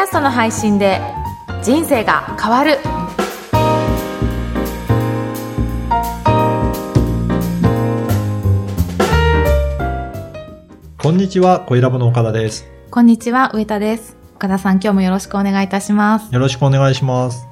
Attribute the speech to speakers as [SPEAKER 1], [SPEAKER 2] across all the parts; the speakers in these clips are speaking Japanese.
[SPEAKER 1] ャストの配信で人生が変わる
[SPEAKER 2] こんにちは、小ラボの岡田です。
[SPEAKER 1] こんにちは上田です岡田さん今日もよろしくお願いいたします
[SPEAKER 2] よろしくお願いします。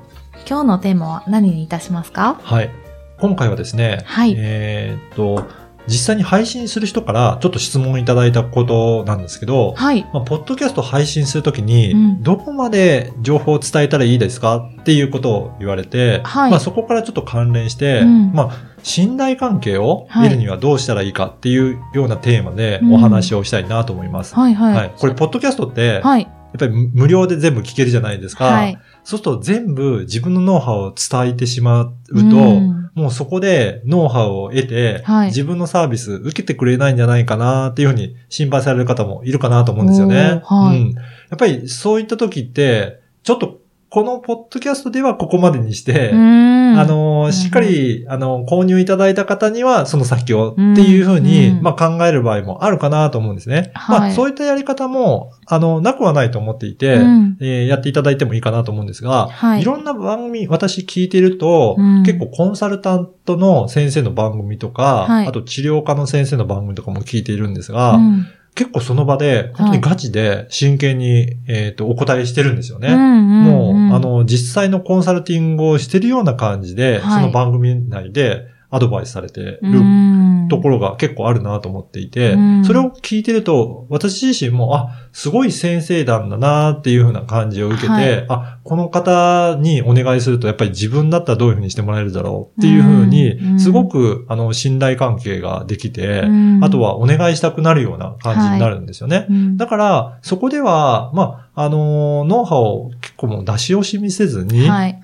[SPEAKER 1] 今日のテーマは何にいたしますか？
[SPEAKER 2] はい。今回はですね、
[SPEAKER 1] はい
[SPEAKER 2] えーっと、実際に配信する人からちょっと質問いただいたことなんですけど、
[SPEAKER 1] はい。
[SPEAKER 2] まあ、ポッドキャスト配信するときに、
[SPEAKER 1] うん。
[SPEAKER 2] どこまで情報を伝えたらいいですか？っていうことを言われて、
[SPEAKER 1] はい。
[SPEAKER 2] まあ、そこからちょっと関連して、
[SPEAKER 1] うん。
[SPEAKER 2] まあ、信頼関係を
[SPEAKER 1] はい。
[SPEAKER 2] 得るにはどうしたらいいか？っていうようなテーマで
[SPEAKER 1] うん。
[SPEAKER 2] お話をしたいなと思います。
[SPEAKER 1] はいはい。
[SPEAKER 2] はい。これ、ポッドキャストって、
[SPEAKER 1] はい。
[SPEAKER 2] やっぱり無料で全部聞けるじゃないですか。
[SPEAKER 1] はい。
[SPEAKER 2] そうすると全部自分のノウハウを伝えてしまうと、
[SPEAKER 1] うん
[SPEAKER 2] もうそこでノウハウを得て、
[SPEAKER 1] はい
[SPEAKER 2] 自分のサービス受けてくれないんじゃないかなっていうふうに心配される方もいるかなと思うんですよね。
[SPEAKER 1] はい
[SPEAKER 2] うん。やっぱりそういった時って、ちょっとこのポッドキャストではここまでにして、
[SPEAKER 1] うん。
[SPEAKER 2] あの、しっかり、あの、購入いただいた方にはその先をっていうふうに、
[SPEAKER 1] うん。
[SPEAKER 2] まあ考える場合もあるかなと思うんですね。
[SPEAKER 1] はい。
[SPEAKER 2] まあそういったやり方も、あの、なくはないと思っていて、
[SPEAKER 1] うん。
[SPEAKER 2] えーやっていただいてもいいかなと思うんですが、
[SPEAKER 1] はい。
[SPEAKER 2] いろんな番組、私聞いてると、
[SPEAKER 1] うん。
[SPEAKER 2] 結構コンサルタントの先生の番組とか、
[SPEAKER 1] はい。
[SPEAKER 2] あと治療家の先生の番組とかも聞いているんですが、
[SPEAKER 1] うん
[SPEAKER 2] 結構その場で、本当にガチで真剣に、えっ、と、お答えしてるんですよね。
[SPEAKER 1] うんうん
[SPEAKER 2] もう、
[SPEAKER 1] ん。
[SPEAKER 2] あの、実際のコンサルティングをしてるような感じで、
[SPEAKER 1] はい。
[SPEAKER 2] その番組内でアドバイスされてる
[SPEAKER 1] うん。
[SPEAKER 2] ところが結構あるなと思っていて、
[SPEAKER 1] うん。
[SPEAKER 2] それを聞いてると、私自身も、あ、すごい先生団だなっていう風な感じを受けて、
[SPEAKER 1] はい。
[SPEAKER 2] あ、この方にお願いすると、やっぱり自分だったらどういう風にしてもらえるだろうっていう風
[SPEAKER 1] うん。
[SPEAKER 2] に、すごく、あの、信頼関係ができて、
[SPEAKER 1] うん。
[SPEAKER 2] あとはお願いしたくなるような感じになるんですよね。
[SPEAKER 1] うん。
[SPEAKER 2] だから、そこでは、まあ、あの、ノウハウを結構もう出し惜しみせずに、
[SPEAKER 1] はい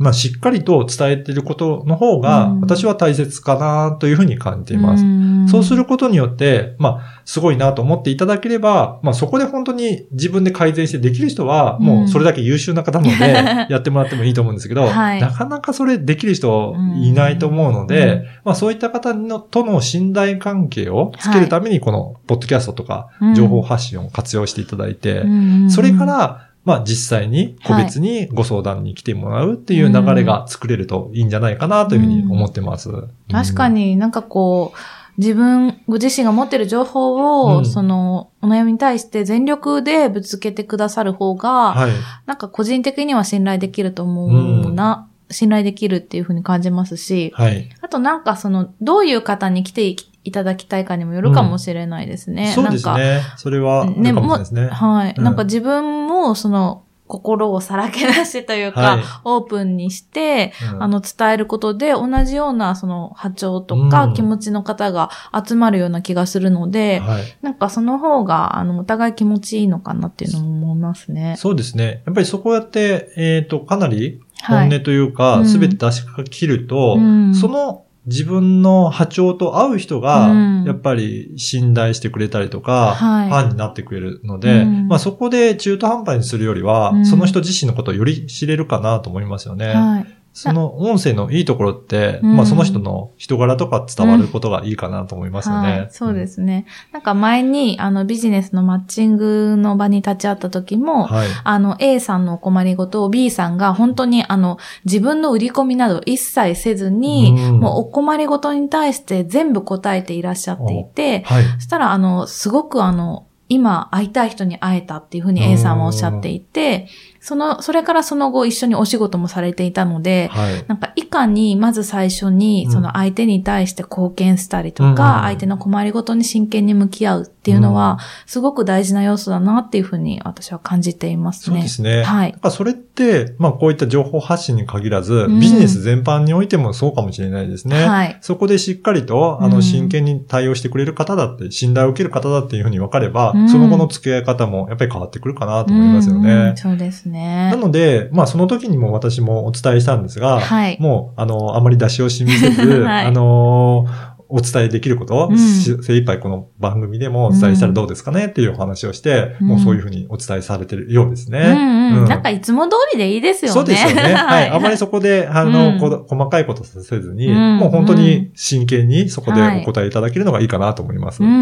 [SPEAKER 2] まあ、しっかりと伝えていることの方が
[SPEAKER 1] うん、
[SPEAKER 2] 私は大切かなというふうに感じています。
[SPEAKER 1] ん。
[SPEAKER 2] そうすることによって、まあ、すごいなと思っていただければ、まあ、そこで本当に自分で改善してできる人は、
[SPEAKER 1] うん。
[SPEAKER 2] もうそれだけ優秀な方なので、やってもらってもいいと思うんですけど、
[SPEAKER 1] はい。
[SPEAKER 2] なかなかそれできる人いないと思うので、
[SPEAKER 1] うん。
[SPEAKER 2] まあ、そういった方のとの信頼関係をつけるために、この、ポッドキャストとか
[SPEAKER 1] うん、
[SPEAKER 2] 情報発信を活用していただいて、
[SPEAKER 1] うん。
[SPEAKER 2] それから、まあ実際に個別にご相談に来てもらうっていう流れが作れるといいんじゃないかなというふうに思ってます。
[SPEAKER 1] 確かになんかこう、自分、ご自身が持ってる情報を、
[SPEAKER 2] うん
[SPEAKER 1] その、お悩みに対して全力でぶつけてくださる方が、
[SPEAKER 2] はい。
[SPEAKER 1] なんか個人的には信頼できると思うな、信頼できるっていうふうに感じますし、
[SPEAKER 2] はい。
[SPEAKER 1] あとなんかその、どういう方に来ていただきたいかにもよるかもしれないですね。
[SPEAKER 2] そうですね。それは、あるかもね。
[SPEAKER 1] はい。
[SPEAKER 2] うん
[SPEAKER 1] なんか自分も、その、心をさらけ出してというか、
[SPEAKER 2] はい
[SPEAKER 1] オープンにして、
[SPEAKER 2] うん
[SPEAKER 1] あの、伝えることで、同じような、その、波長とか、
[SPEAKER 2] うん
[SPEAKER 1] 気持ちの方が集まるような気がするので、
[SPEAKER 2] はい。
[SPEAKER 1] なんかその方が、あの、お互い気持ちいいのかなっていうのも思いますね。
[SPEAKER 2] そうですね。やっぱりそこやって、えっ、と、かなり
[SPEAKER 1] はい
[SPEAKER 2] 本音という
[SPEAKER 1] う
[SPEAKER 2] か、
[SPEAKER 1] ん
[SPEAKER 2] すべ、て出し切ると、
[SPEAKER 1] うん
[SPEAKER 2] その自分の波長と合う人が
[SPEAKER 1] うん、
[SPEAKER 2] やっぱり信頼してくれたりとか、
[SPEAKER 1] はい
[SPEAKER 2] ファンになってくれるので、
[SPEAKER 1] うん
[SPEAKER 2] まあそこで中途半端にするよりは、
[SPEAKER 1] うん
[SPEAKER 2] その人自身のことをより知れるかなと思いますよね。
[SPEAKER 1] はい。
[SPEAKER 2] その音声のいいところって、
[SPEAKER 1] うん
[SPEAKER 2] まあその人の人柄とか伝わることがいいかなと思いますよね。
[SPEAKER 1] はい、そうですね。なんか前に、あの、ビジネスのマッチングの場に立ち会った時も、
[SPEAKER 2] はい。
[SPEAKER 1] あの、A さんのお困りごとを B さんが本当にあの、自分の売り込みなど一切せずに、
[SPEAKER 2] うん
[SPEAKER 1] もうお困りごとに対して全部答えていらっしゃっていて、
[SPEAKER 2] はい。
[SPEAKER 1] そしたらあの、すごくあの、今会いたい人に会えたっていうふうに A さんはおっしゃっていて、その、それからその後一緒にお仕事もされていたので、
[SPEAKER 2] はい。
[SPEAKER 1] なんか、いかに、まず最初に、
[SPEAKER 2] うん
[SPEAKER 1] その相手に対して貢献したりと
[SPEAKER 2] うん
[SPEAKER 1] か、相手の困りごとに真剣に向き合うっていうのは、すごく大事な要素だなっていうふうに私は感じていますね。
[SPEAKER 2] そうですね。
[SPEAKER 1] はい
[SPEAKER 2] それって、まあこういった情報発信に限らず、
[SPEAKER 1] ん
[SPEAKER 2] ビジネス全般においてもそうかもしれないですね。
[SPEAKER 1] はい
[SPEAKER 2] そこでしっかりと、あの、
[SPEAKER 1] うん
[SPEAKER 2] 真剣に対応してくれる方だって、信頼を受ける方だっていうふうに分かれば、
[SPEAKER 1] うん
[SPEAKER 2] その後の付き合い方もやっぱり変わってくるかなと思いますよね
[SPEAKER 1] ん。そうですね
[SPEAKER 2] な。ので、まあその時にも私もお伝えしたんですが、
[SPEAKER 1] はい
[SPEAKER 2] もう、あの、あまり出し惜しみせず、
[SPEAKER 1] はい
[SPEAKER 2] あの、お伝えできること、
[SPEAKER 1] うん
[SPEAKER 2] し精一杯この番組でもお伝えしたらどうですかねっていうお話をして、
[SPEAKER 1] うん
[SPEAKER 2] もうそういうふうにお伝えされてるようですね。
[SPEAKER 1] うんうん。
[SPEAKER 2] うん
[SPEAKER 1] なんかいつも通りでいいですよね。
[SPEAKER 2] そうですよね。はい。あまり
[SPEAKER 1] そ
[SPEAKER 2] そこで、あの、
[SPEAKER 1] うん
[SPEAKER 2] こ細かいことさせずに、
[SPEAKER 1] うん
[SPEAKER 2] もう本当に真剣にそこでお答えいただけるのがいいかなと思います。
[SPEAKER 1] うんう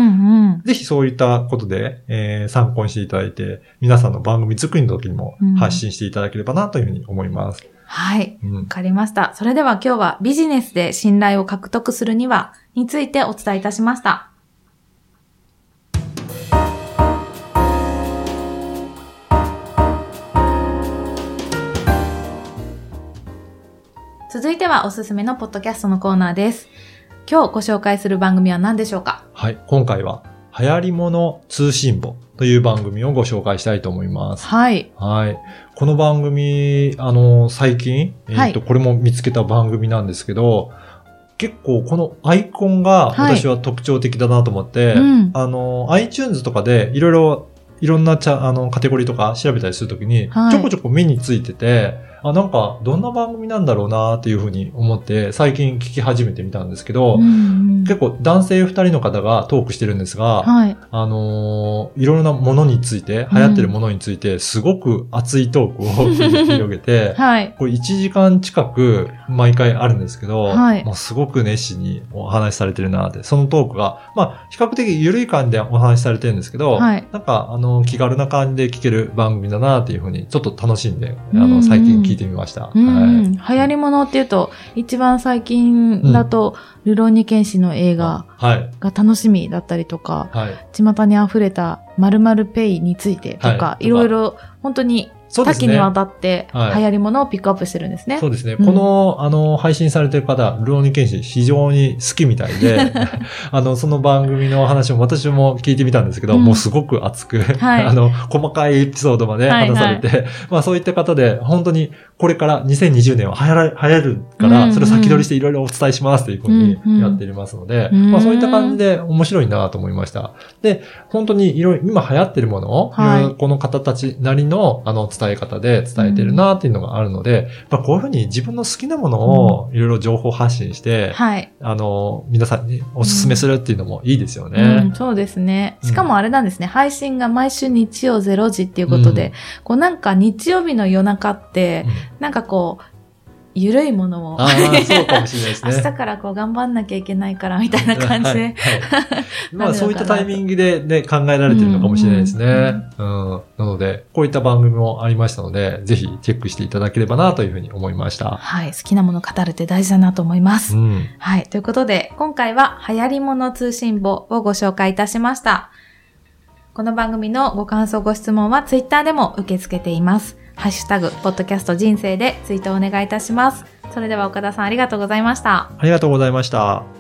[SPEAKER 1] ん。
[SPEAKER 2] ぜひそういったことで、えー参考にしていただいて、皆さんの番組作りの時にも
[SPEAKER 1] うん
[SPEAKER 2] 発信していただければなというふうに思います。
[SPEAKER 1] はい。
[SPEAKER 2] うん
[SPEAKER 1] わかりました。それでは今日はビジネスで信頼を獲得するにはについてお伝えいたしました。続いてはおすすめのポッドキャストのコーナーです。今日ご紹介する番組は何でしょうか？
[SPEAKER 2] はい。今回は、流行り物通信簿という番組をご紹介したいと思います。
[SPEAKER 1] はい。
[SPEAKER 2] はい。この番組、あの、最近、えっ、
[SPEAKER 1] はい
[SPEAKER 2] と、これも見つけた番組なんですけど、結構このアイコンが
[SPEAKER 1] はい
[SPEAKER 2] 私は特徴的だなと思って、
[SPEAKER 1] うん
[SPEAKER 2] あの、iTunes とかでいろいろ、いろんなチャあのカテゴリーとか調べたりするときに、
[SPEAKER 1] はい
[SPEAKER 2] ちょこちょこ目についてて、あ、なんか、どんな番組なんだろうなっていうふうに思って、最近聞き始めてみたんですけど、
[SPEAKER 1] うんうん。
[SPEAKER 2] 結構男性二人の方がトークしてるんですが、
[SPEAKER 1] はい。
[SPEAKER 2] あのーいろいろなものについて、流行ってるものについて、すごく熱いトークを 繰り広げて、
[SPEAKER 1] はい。
[SPEAKER 2] これ1時間近く毎回あるんですけど、
[SPEAKER 1] はい。
[SPEAKER 2] もうすごく熱心にお話しされてるなって、そのトークが、まあ、比較的緩い感じでお話しされてるんですけど、
[SPEAKER 1] はい。
[SPEAKER 2] なんか、あの、気軽な感じで聞ける番組だなっていうふうに、ちょっと楽しんで、あの、最近聞いてみました。
[SPEAKER 1] うんうん、
[SPEAKER 2] はい。
[SPEAKER 1] 流行り物っていうと、一番最近だと、ルローニケンシの映画
[SPEAKER 2] はい。
[SPEAKER 1] が楽しみだったりとか、
[SPEAKER 2] はい。
[SPEAKER 1] 巷に溢れた〇〇ペイについてとか、
[SPEAKER 2] はい
[SPEAKER 1] い、ろいろ本当に多
[SPEAKER 2] そうですね。
[SPEAKER 1] 岐にわたって
[SPEAKER 2] はい。
[SPEAKER 1] 流行り物をピックアップしてるんですね。
[SPEAKER 2] そうですね。
[SPEAKER 1] うん。
[SPEAKER 2] この、あの、配信されてる方、ルローニケンシ非常に好きみたいで、あの、その番組の話も私も聞いてみたんですけど、
[SPEAKER 1] うん。
[SPEAKER 2] もうすごく熱く、
[SPEAKER 1] はい。
[SPEAKER 2] あの、細かいエピソードまで話されて、まあそういった方で、本当にこれから2020年は流行ら、流行るから、
[SPEAKER 1] うんうん。
[SPEAKER 2] それを先取りしていろいろお伝えしますというふうに
[SPEAKER 1] うんうん。
[SPEAKER 2] やっていますので、
[SPEAKER 1] うん。
[SPEAKER 2] まあそういった感じで面白いなと思いました。で、本当にいろいろ、今流行ってるものを、
[SPEAKER 1] はい。
[SPEAKER 2] この方たちなりの、あの、伝え方で伝えてるなっていうのがあるので、まあこういうふうに自分の好きなものをいろいろ情報発信して、
[SPEAKER 1] はい、
[SPEAKER 2] あの、皆さんにお勧めするっていうのもいいですよ
[SPEAKER 1] う
[SPEAKER 2] ね
[SPEAKER 1] ん。。そうですね。しかもあれなんですね、配信が毎週日曜0時っていうことで、
[SPEAKER 2] うん。
[SPEAKER 1] こうなんか日曜日の夜中って、
[SPEAKER 2] うん。
[SPEAKER 1] なんかこう、ゆるいものを、
[SPEAKER 2] ああ、そうかもしれないですね。
[SPEAKER 1] 明日からこう頑張んなきゃいけないからみたいな感じで、
[SPEAKER 2] はいはい まあそういったタイミングでね、考えられてるのかもしれないですね。うん。なので、こういった番組もありましたので、ぜひチェックしていただければなというふうに思いました。
[SPEAKER 1] はい、好きなものを語るって大事だなと思います。
[SPEAKER 2] うん。
[SPEAKER 1] はい。ということで、今回は流行り物通信簿をご紹介いたしました。この番組のご感想、ご質問はツイッターでも受け付けています。ハッシュタグ、ポッドキャスト人生でツイートをお願いいたします。それでは岡田さんありがとうございました。
[SPEAKER 2] ありがとうございました。